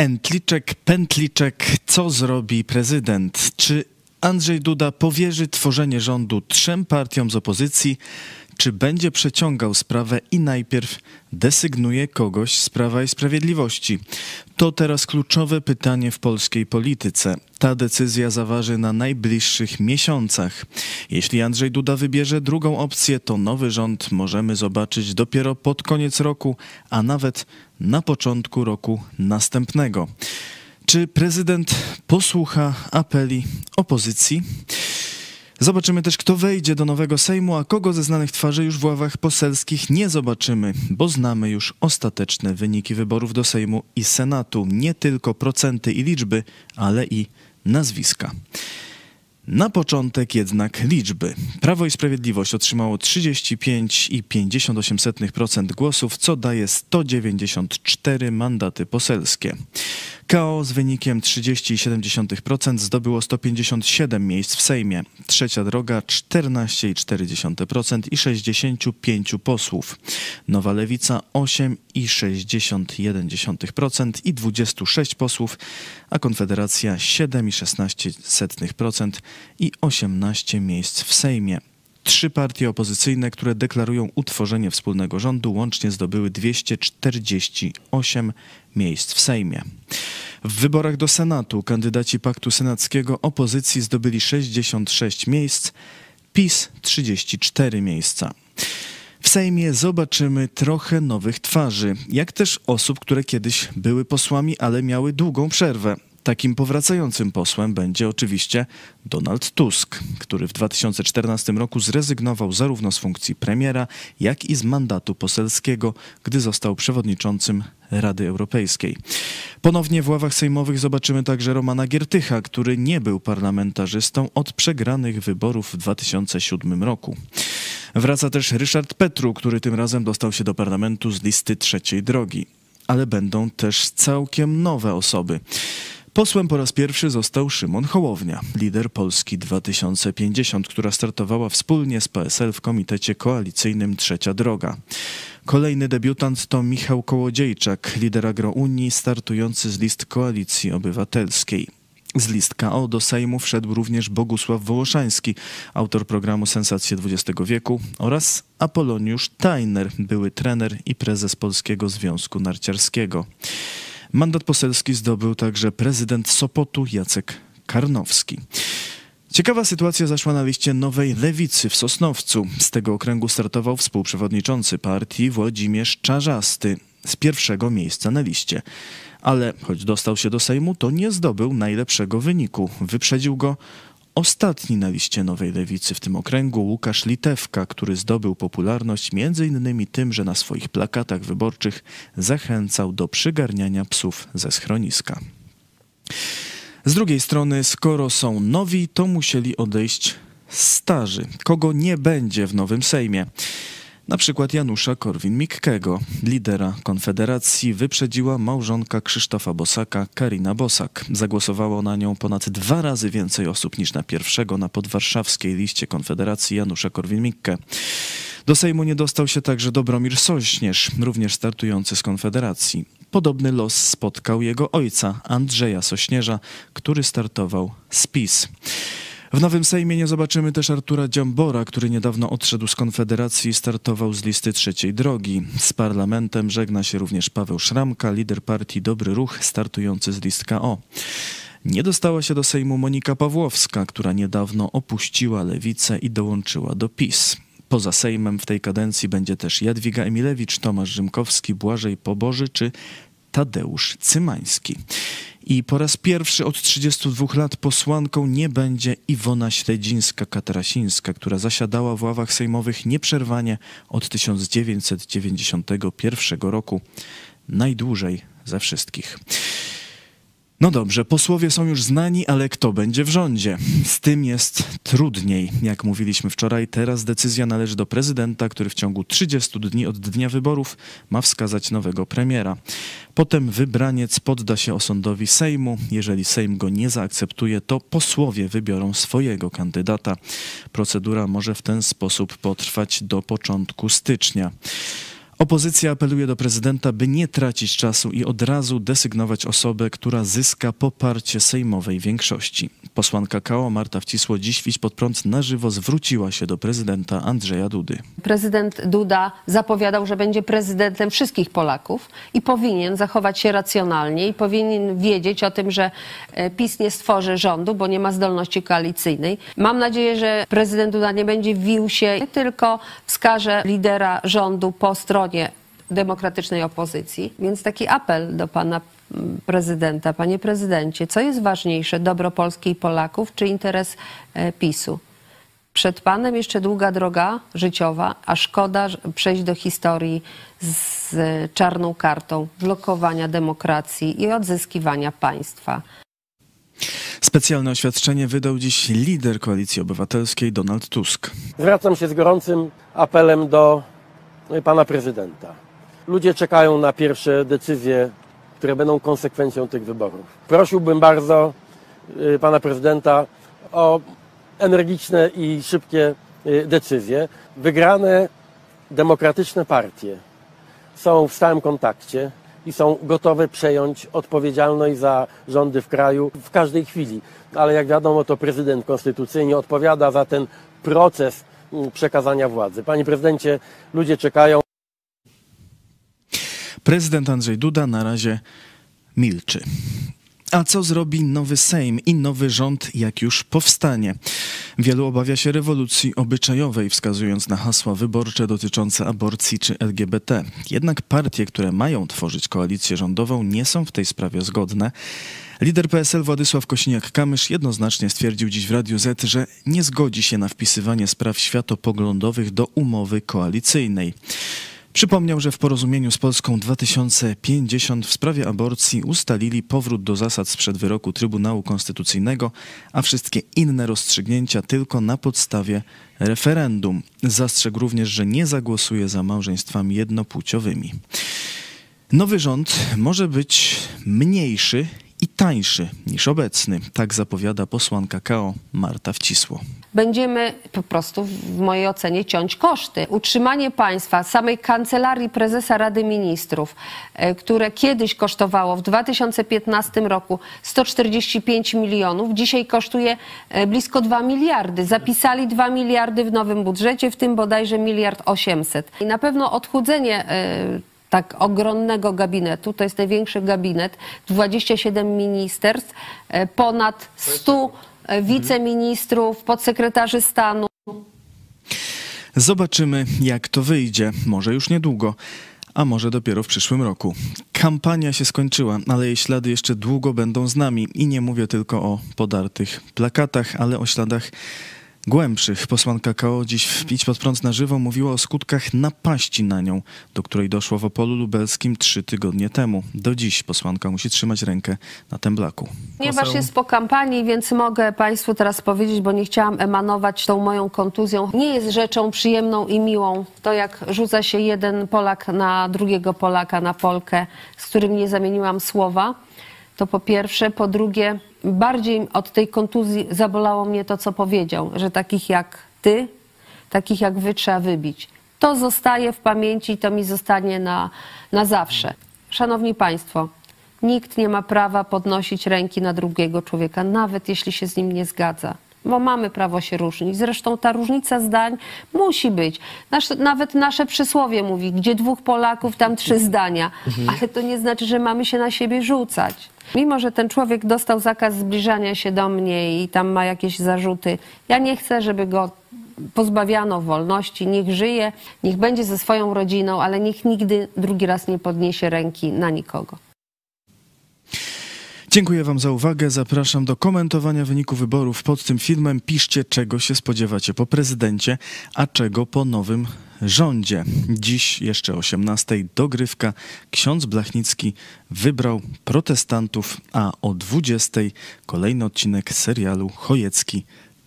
Entliczek, pętliczek, co zrobi prezydent? Czy Andrzej Duda powierzy tworzenie rządu trzem partiom z opozycji? Czy będzie przeciągał sprawę i najpierw desygnuje kogoś z Prawa i Sprawiedliwości? To teraz kluczowe pytanie w polskiej polityce. Ta decyzja zaważy na najbliższych miesiącach. Jeśli Andrzej Duda wybierze drugą opcję, to nowy rząd możemy zobaczyć dopiero pod koniec roku, a nawet na początku roku następnego. Czy prezydent posłucha apeli opozycji? Zobaczymy też, kto wejdzie do nowego Sejmu, a kogo ze znanych twarzy już w ławach poselskich nie zobaczymy, bo znamy już ostateczne wyniki wyborów do Sejmu i Senatu. Nie tylko procenty i liczby, ale i nazwiska. Na początek jednak liczby. Prawo i Sprawiedliwość otrzymało 35,58% głosów, co daje 194 mandaty poselskie. KO z wynikiem 30,7% zdobyło 157 miejsc w Sejmie. Trzecia droga 14,4% i 65 posłów. Nowa Lewica 8,61% i 26 posłów, a Konfederacja 7,16% i 18 miejsc w Sejmie. Trzy partie opozycyjne, które deklarują utworzenie wspólnego rządu, łącznie zdobyły 248 miejsc w Sejmie. W wyborach do Senatu kandydaci Paktu Senackiego opozycji zdobyli 66 miejsc, PiS 34 miejsca. W Sejmie zobaczymy trochę nowych twarzy, jak też osób, które kiedyś były posłami, ale miały długą przerwę. Takim powracającym posłem będzie oczywiście Donald Tusk, który w 2014 roku zrezygnował zarówno z funkcji premiera, jak i z mandatu poselskiego, gdy został przewodniczącym Rady Europejskiej. Ponownie w ławach sejmowych zobaczymy także Romana Giertycha, który nie był parlamentarzystą od przegranych wyborów w 2007 roku. Wraca też Ryszard Petru, który tym razem dostał się do parlamentu z listy trzeciej drogi. Ale będą też całkiem nowe osoby. Posłem po raz pierwszy został Szymon Hołownia, lider Polski 2050, która startowała wspólnie z PSL w komitecie koalicyjnym Trzecia Droga. Kolejny debiutant to Michał Kołodziejczak, lider Agrounii, startujący z list Koalicji Obywatelskiej. Z list KO do Sejmu wszedł również Bogusław Wołoszański, autor programu Sensacje XX wieku oraz Apoloniusz Tajner, były trener i prezes Polskiego Związku Narciarskiego. Mandat poselski zdobył także prezydent Sopotu Jacek Karnowski. Ciekawa sytuacja zaszła na liście Nowej Lewicy w Sosnowcu. Z tego okręgu startował współprzewodniczący partii Włodzimierz Czarzasty z pierwszego miejsca na liście. Ale choć dostał się do Sejmu, to nie zdobył najlepszego wyniku. Wyprzedził go Ostatni na liście Nowej Lewicy w tym okręgu Łukasz Litewka, który zdobył popularność m.in. tym, że na swoich plakatach wyborczych zachęcał do przygarniania psów ze schroniska. Z drugiej strony, skoro są nowi, to musieli odejść starzy. Kogo nie będzie w nowym Sejmie? Na przykład Janusza Korwin-Mikkego, lidera Konfederacji, wyprzedziła małżonka Krzysztofa Bosaka, Karina Bosak. Zagłosowało na nią ponad dwa razy więcej osób niż na pierwszego na podwarszawskiej liście Konfederacji Janusza Korwin-Mikke. Do Sejmu nie dostał się także Dobromir Sośnierz, również startujący z Konfederacji. Podobny los spotkał jego ojca, Andrzeja Sośnierza, który startował z PiS. W nowym Sejmie nie zobaczymy też Artura Dziambora, który niedawno odszedł z Konfederacji i startował z listy trzeciej drogi. Z parlamentem żegna się również Paweł Szramka, lider partii Dobry Ruch, startujący z list KO. Nie dostała się do Sejmu Monika Pawłowska, która niedawno opuściła lewicę i dołączyła do PiS. Poza Sejmem w tej kadencji będzie też Jadwiga Emilewicz, Tomasz Rzymkowski, Błażej Poboży czy Tadeusz Cymański. I po raz pierwszy od 32 lat posłanką nie będzie Iwona Śledzińska-Katarasińska, która zasiadała w ławach sejmowych nieprzerwanie od 1991 roku, najdłużej ze wszystkich. No dobrze, posłowie są już znani, ale kto będzie w rządzie? Z tym jest trudniej. Jak mówiliśmy wczoraj, teraz decyzja należy do prezydenta, który w ciągu 30 dni od dnia wyborów ma wskazać nowego premiera. Potem wybraniec podda się osądowi Sejmu. Jeżeli Sejm go nie zaakceptuje, to posłowie wybiorą swojego kandydata. Procedura może w ten sposób potrwać do początku stycznia. Opozycja apeluje do prezydenta, by nie tracić czasu i od razu desygnować osobę, która zyska poparcie sejmowej większości. Posłanka KO Marta Wcisło dziś pod prąd na żywo zwróciła się do prezydenta Andrzeja Dudy. Prezydent Duda zapowiadał, że będzie prezydentem wszystkich Polaków i powinien zachować się racjonalnie i powinien wiedzieć o tym, że e, PiS nie stworzy rządu, bo nie ma zdolności koalicyjnej. Mam nadzieję, że prezydent Duda nie będzie wił się, tylko wskaże lidera rządu po stronie demokratycznej opozycji. Więc taki apel do pana mm, prezydenta. Panie prezydencie, co jest ważniejsze, dobro Polski i Polaków czy interes e, PiSu? Przed panem jeszcze długa droga życiowa, a szkoda że- przejść do historii z e, czarną kartą blokowania demokracji i odzyskiwania państwa. Specjalne oświadczenie wydał dziś lider Koalicji Obywatelskiej Donald Tusk. Zwracam się z gorącym apelem do y, pana prezydenta. Ludzie czekają na pierwsze decyzje, które będą konsekwencją tych wyborów. Prosiłbym bardzo y, pana prezydenta o energiczne i szybkie y, decyzje. Wygrane demokratyczne partie są w stałym kontakcie i są gotowe przejąć odpowiedzialność za rządy w kraju w każdej chwili. Ale jak wiadomo, to prezydent konstytucyjnie odpowiada za ten proces przekazania władzy. Panie prezydencie, ludzie czekają. Prezydent Andrzej Duda na razie milczy. A co zrobi nowy Sejm i nowy rząd, jak już powstanie? Wielu obawia się rewolucji obyczajowej, wskazując na hasła wyborcze dotyczące aborcji czy LGBT. Jednak partie, które mają tworzyć koalicję rządową, nie są w tej sprawie zgodne. Lider PSL Władysław Kosiniak-Kamysz jednoznacznie stwierdził dziś w Radiu Z, że nie zgodzi się na wpisywanie spraw światopoglądowych do umowy koalicyjnej. Przypomniał, że w porozumieniu z Polską 2050 w sprawie aborcji ustalili powrót do zasad sprzed wyroku Trybunału Konstytucyjnego, a wszystkie inne rozstrzygnięcia tylko na podstawie referendum. Zastrzegł również, że nie zagłosuje za małżeństwami jednopłciowymi. Nowy rząd może być mniejszy i tańszy niż obecny, tak zapowiada posłanka KO Marta Wcisło. Będziemy po prostu, w mojej ocenie, ciąć koszty. Utrzymanie państwa, samej kancelarii prezesa Rady Ministrów, e, które kiedyś kosztowało w 2015 roku 145 milionów, dzisiaj kosztuje e, blisko 2 miliardy. Zapisali 2 miliardy w nowym budżecie, w tym bodajże miliard 800. I na pewno odchudzenie e, tak ogromnego gabinetu, to jest największy gabinet, 27 ministerstw, e, ponad 100 e, wiceministrów, podsekretarzy stanu. Zobaczymy, jak to wyjdzie. Może już niedługo, a może dopiero w przyszłym roku. Kampania się skończyła, ale jej ślady jeszcze długo będą z nami. I nie mówię tylko o podartych plakatach, ale o śladach głębszych. Posłanka KO dziś w Pić pod prąd na żywo mówiła o skutkach napaści na nią, do której doszło w Opolu Lubelskim trzy tygodnie temu. Do dziś posłanka musi trzymać rękę na temblaku. Ponieważ jest po kampanii, więc mogę Państwu teraz powiedzieć, bo nie chciałam emanować tą moją kontuzją. Nie jest rzeczą przyjemną i miłą to, jak rzuca się jeden Polak na drugiego Polaka, na Polkę, z którym nie zamieniłam słowa. To po pierwsze. Po drugie, bardziej od tej kontuzji zabolało mnie to, co powiedział, że takich jak ty, takich jak wy trzeba wybić. To zostaje w pamięci to mi zostanie na, na zawsze. Szanowni Państwo, nikt nie ma prawa podnosić ręki na drugiego człowieka, nawet jeśli się z nim nie zgadza. Bo mamy prawo się różnić. Zresztą ta różnica zdań musi być. Nasz, nawet nasze przysłowie mówi, gdzie dwóch Polaków, tam trzy zdania. Ale to nie znaczy, że mamy się na siebie rzucać. Mimo, że ten człowiek dostał zakaz zbliżania się do mnie i tam ma jakieś zarzuty, ja nie chcę, żeby go pozbawiano wolności. Niech żyje, niech będzie ze swoją rodziną, ale niech nigdy drugi raz nie podniesie ręki na nikogo. Dziękuję Wam za uwagę. Zapraszam do komentowania wyniku wyborów pod tym filmem. Piszcie, czego się spodziewacie po prezydencie, a czego po nowym rządzie. Dziś jeszcze o 18 dogrywka. Ksiądz Blachnicki wybrał protestantów, a o 20 kolejny odcinek serialu Chojecki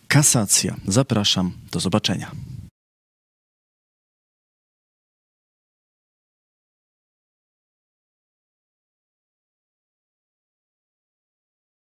Kasacja. Zapraszam. Do zobaczenia.